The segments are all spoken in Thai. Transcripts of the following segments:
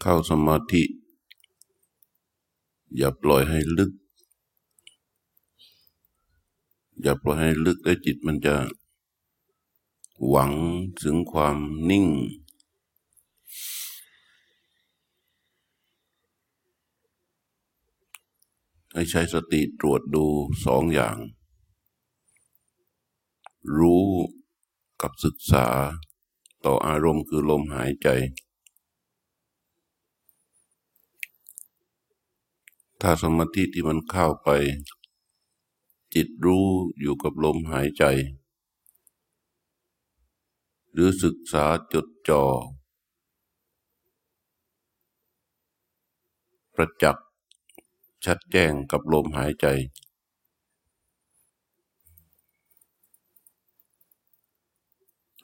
เข้าสมาธิ อย่าปล่อยให้ลึก อย่าปล่อยให้ลึกแล้วจิตมันจะ หวังถึงความนิ่ง ให้ใช้สติตรวจดูสองอย่าง รู้กับศึกษาต่ออารมณ์คือลมหายใจ ถ้าสมาธิที่มันเข้าไป จิตรู้อยู่กับลมหายใจ หรือศึกษาจดจ่อประจักษ์ชัดแจ้งกับลมหายใจ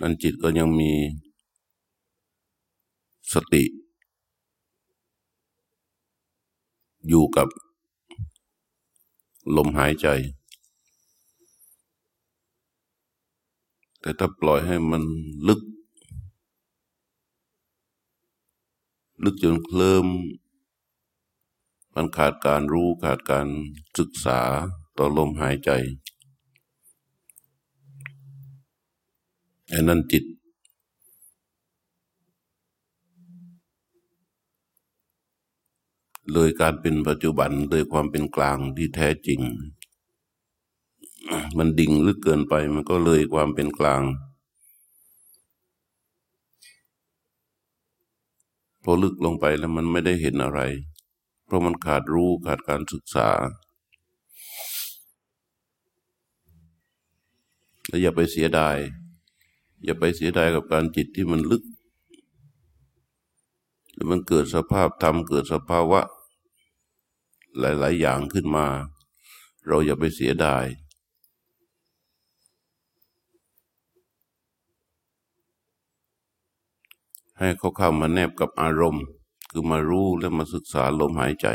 นั้นจิตก็ยังมีสติ อยู่กับลมหายใจ แต่ถ้าปล่อยให้มันลึก ลึกจนเคลิมมันขาดการรู้ขาดการศึกษาต่อลมหายใจไอ้นั่นจิต เลยการเป็นปัจจุบันเลยความเป็นกลางที่แท้จริง มันดิ่งลึกเกินไปมันก็เลยความเป็นกลาง พอลึกลงไปแล้วมันไม่ได้เห็นอะไร เพราะมันขาดรู้ขาดการศึกษาและอย่าไปเสียดาย อย่าไปเสียดายกับการจิตที่มันลึก มันเกิดสภาพธรรมเกิดสภาวะ หลาย ๆ อย่างขึ้นมา เราอย่าไปเสียดาย ให้เขาเข้ามาแนบกับอารมณ์ คือมารู้และมาศึกษาลมหายใจ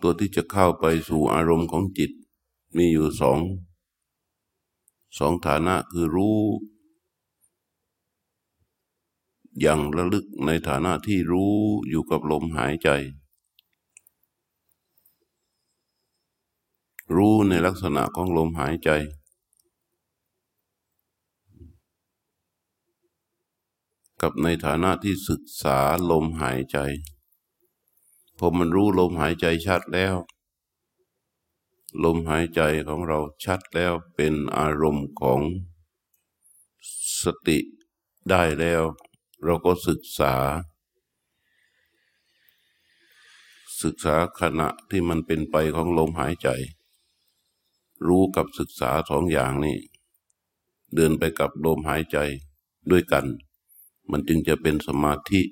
ตัวที่จะเข้าไปสู่อารมณ์ของจิต มีอยู่สองสองฐานะคือรู้ อย่างระลึกในฐานะที่รู้อยู่กับลมหายใจ รู้ในลักษณะของลมหายใจ กับในฐานะที่ศึกษาลมหายใจพอมันรู้ลมหายใจชัดแล้ว ลมหายใจของเราชัดแล้วเป็นอารมณ์ของสติได้แล้ว เราก็ศึกษา ศึกษาขณะที่มันเป็นไปของลมหายใจ รู้กับศึกษาสองอย่างนี้เดินไปกับลมหายใจด้วยกัน มันจึงจะเป็นสมาธิ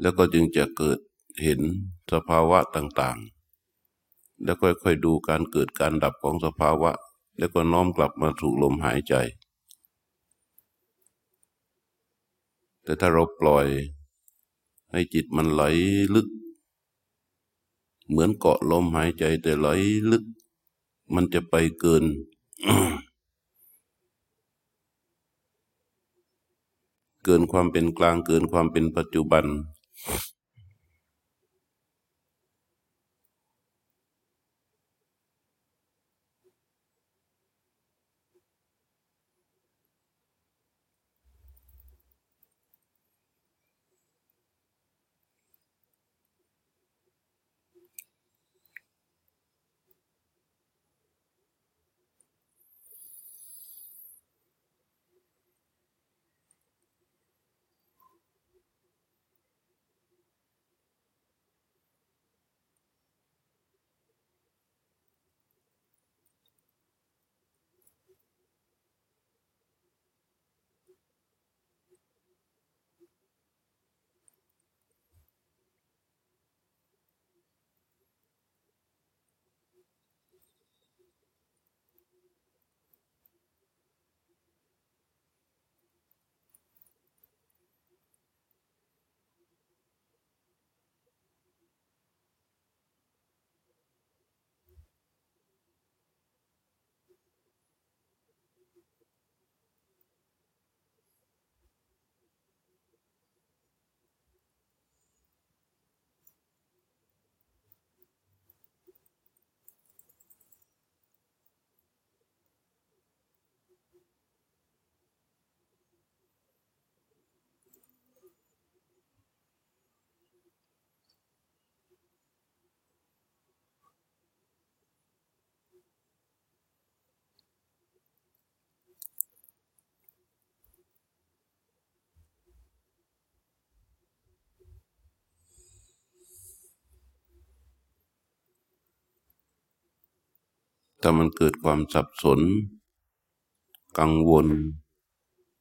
แล้วก็จึงจะเกิดเห็นสภาวะต่างๆ แล้วค่อยๆดูการเกิดการดับของสภาวะ แล้วก็น้อมกลับมาสู่ลมหายใจ แต่ถ้าเราปล่อยให้จิตมันไหลลึก เหมือนเกาะลมหายใจแต่ไหลลึก มันจะไปเกิน เกินความเป็นกลางเกินความเป็นปัจจุบัน ถ้ามันเกิดความสับสน กังวล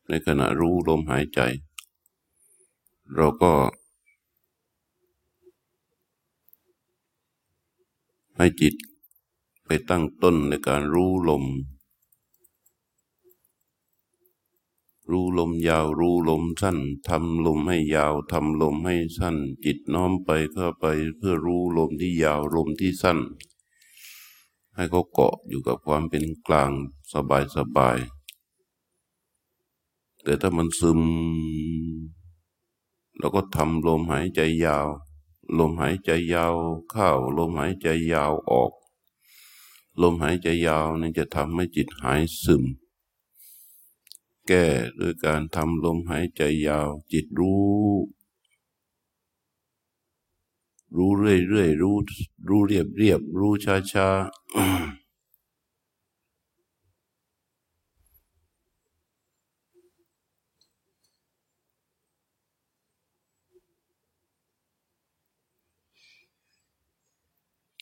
ในขณะรู้ลมหายใจ เราก็ ให้จิตไปตั้งต้นในการรู้ลม รู้ลมยาวรู้ลมสั้นทำลมให้ยาวทำลมให้สั้น จิตน้อมไปเข้าไปเพื่อรู้ลมที่ยาวลมที่สั้น ให้เขาเกาะอยู่กับความเป็นกลางสบายสบาย แต่ถ้ามันซึม เราก็ทำลมหายใจยาว ลมหายใจยาวเข้าลมหายใจยาวออก ลมหายใจยาวนี่จะทำให้จิตหายซึม แก้ด้วยการทำลมหายใจยาว จิตรู้ รู้เรื่อยเรื่อยรู้รู้เรียบเรียบรู้ช้าช้า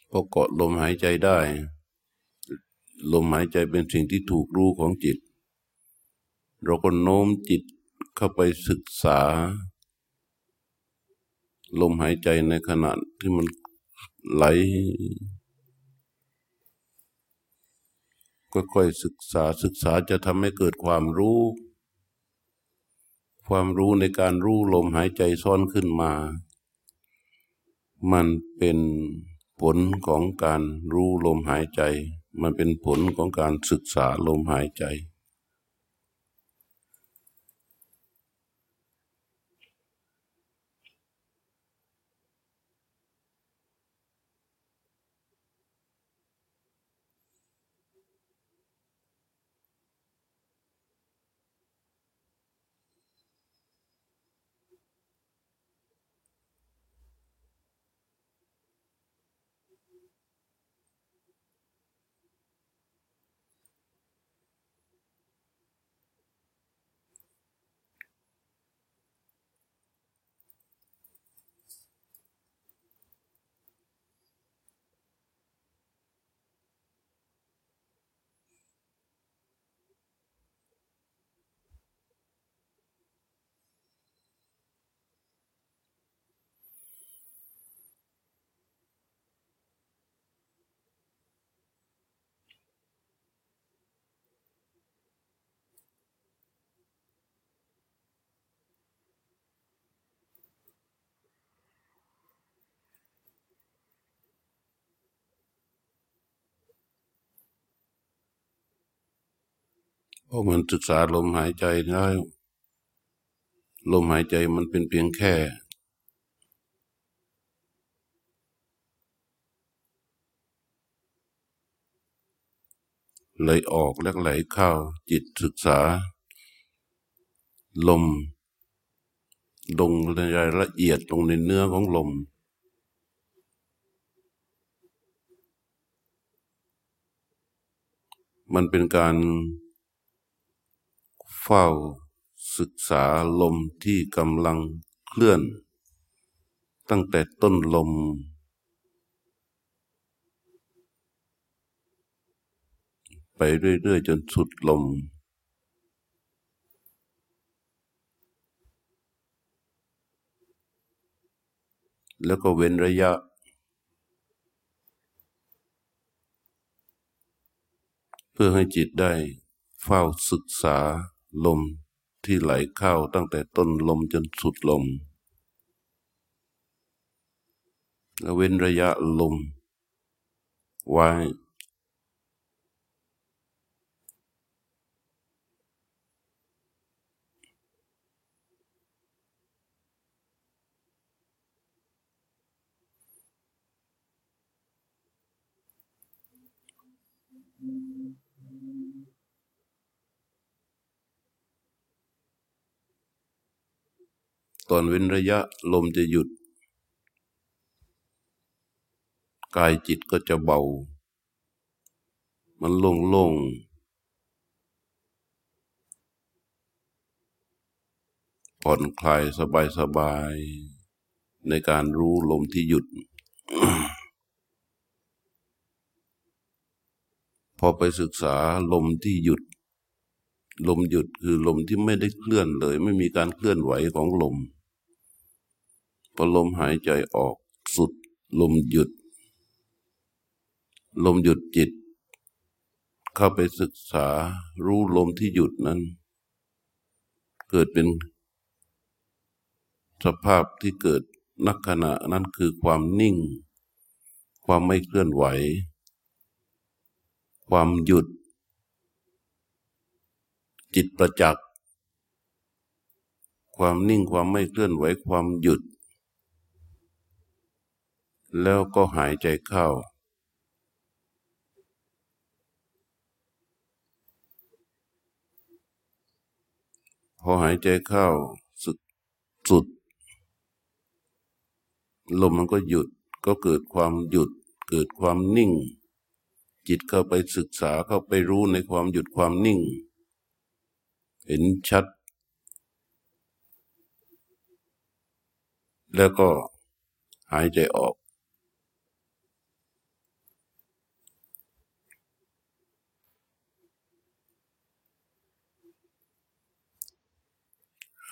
พอเกาะลมหายใจได้ ลมหายใจเป็นสิ่งที่ถูกรู้ของจิต เราก็โน้มจิตเข้าไปศึกษา ลมหายใจในขณะที่มันไหล ค่อยๆศึกษาศึกษาจะทำให้เกิดความรู้ ความรู้ในการรู้ลมหายใจซ้อนขึ้นมา มันเป็นผลของการรู้ลมหายใจ มันเป็นผลของการศึกษาลมหายใจ ราะมันศึกษาลมหายใจได้ลมหายใจมันเป็นเพียงแค่ ไหลออกและไหลเข้าจิตศึกษา ลม ลงรายละเอียดลงในเนื้อของลมมันเป็นการ เฝ้า ศึกษาลมที่กำลังเคลื่อน ตั้งแต่ต้นลม ไปเรื่อยๆจนสุดลมแล้วก็เว้นระยะ เพื่อให้จิตได้เฝ้าศึกษา ลมที่ไหลเข้าตั้งแต่ต้นลมจนสุดลม แล้วเว้นระยะลม ไว้ต อนเว้นระยะลมจะหยุด กายจิตก็จะเบา มันโล่งโล่งผ่อนคลายสบายสบาย ในการรู้ลมที่หยุด พอไปศึกษาลมที่หยุด ลมหยุดคือลมที่ไม่ได้เคลื่อนเลย ไม่มีการเคลื่อนไหวของลม พอลมหายใจออกสุดลมหยุด ลมหยุดจิต เข้าไปศึกษารู้ลมที่หยุดนั้น เกิดเป็น สภาพที่เกิดนักขณะนั้นคือความนิ่ง ความไม่เคลื่อนไหว ความหยุด จิตประจักษ์ความนิ่งความไม่เคลื่อนไหวความหยุด แล้วก็หายใจเข้า พอหายใจเข้าสุดสุด ลมมันก็หยุดก็เกิดความหยุด เกิดความนิ่ง จิตเข้าไปศึกษาเข้าไปรู้ในความหยุดความนิ่ง เห็นชัด แล้วก็หายใจออก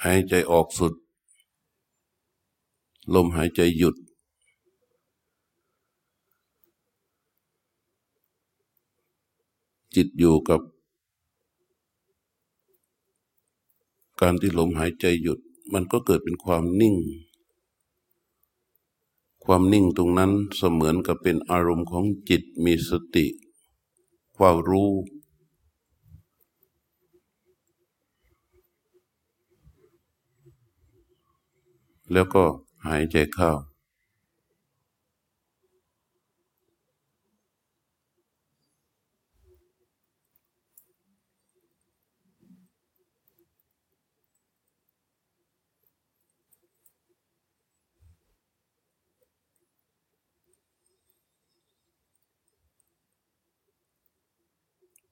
หายใจออกสุด ลมหายใจหยุด จิตอยู่กับ การที่ลมหายใจหยุด มันก็เกิดเป็นความนิ่ง ความนิ่งตรงนั้นเสมือนกับเป็นอารมณ์ของจิตมีสติเฝ้ารู้ แล้วก็หายใจเข้า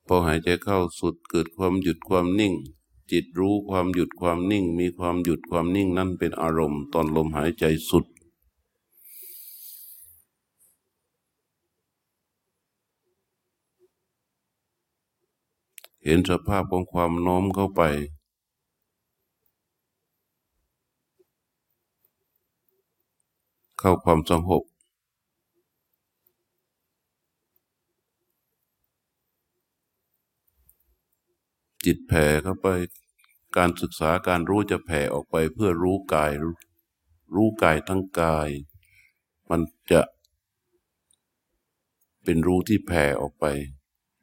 พอหายใจเข้าสุดเกิดความหยุดความนิ่ง จิตรู้ความหยุดความนิ่ง มีความหยุดความนิ่งนั่นเป็นอารมณ์ ตอนลมหายใจสุด เห็นสภาพของความโน้มเข้าไปเข้าความสงบจิตแผ่เข้าไป การศึกษาการรู้จะแผ่ออกไปเพื่อรู้กาย รู้กายทั้งกาย มันจะเป็นรู้ที่แผ่ออกไป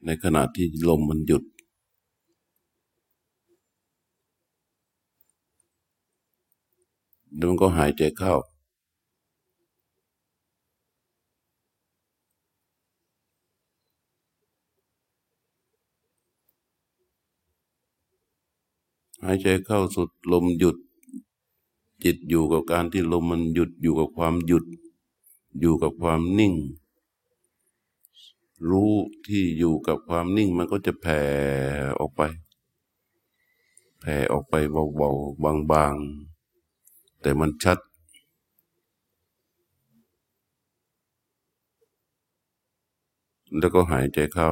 ในขณะที่ลมมันหยุด แล้วมันก็หายใจเข้า หายใจเข้าสุดลมหยุด จิตอยู่กับการที่ลมมันหยุดอยู่กับความหยุด อยู่กับความนิ่ง รู้ที่อยู่กับความนิ่งมันก็จะแผ่ออกไป แผ่ออกไปเบาๆบางๆ แต่มันชัดแล้วก็หายใจเข้า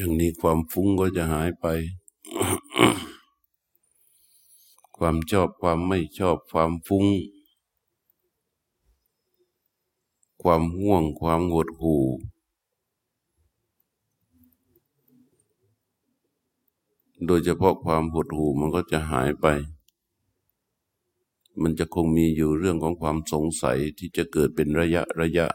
อย่างนี้ความฟุ้งก็จะหายไป ความชอบความไม่ชอบความฟุ้ง ความห่วงความหดหู่โดยเฉพาะความหดหู่มันก็จะหายไป มันจะคงมีอยู่เรื่องของความสงสัยที่จะเกิดเป็นระยะระยะ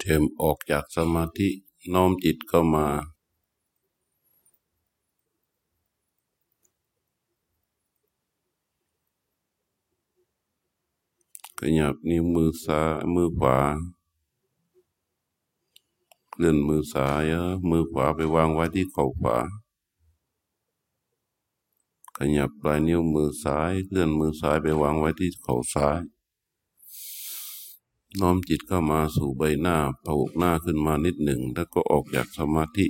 เทมออกจากสมาธิน้อมจิตเข้ามา ขยับนิ้วมือซ้ายมือขวาเคลื่อนมือซ้ายมือขวาไปวางไว้ที่เข่าขวาขยับปลายนิ้วมือซ้ายเคลื่อนมือซ้ายไปวางไว้ที่เข่าซ้าย น้อมจิตเข้ามาสู่ใบหน้าผกหน้าขึ้นมานิดหนึ่ง แล้วก็ออกจากสมาธิ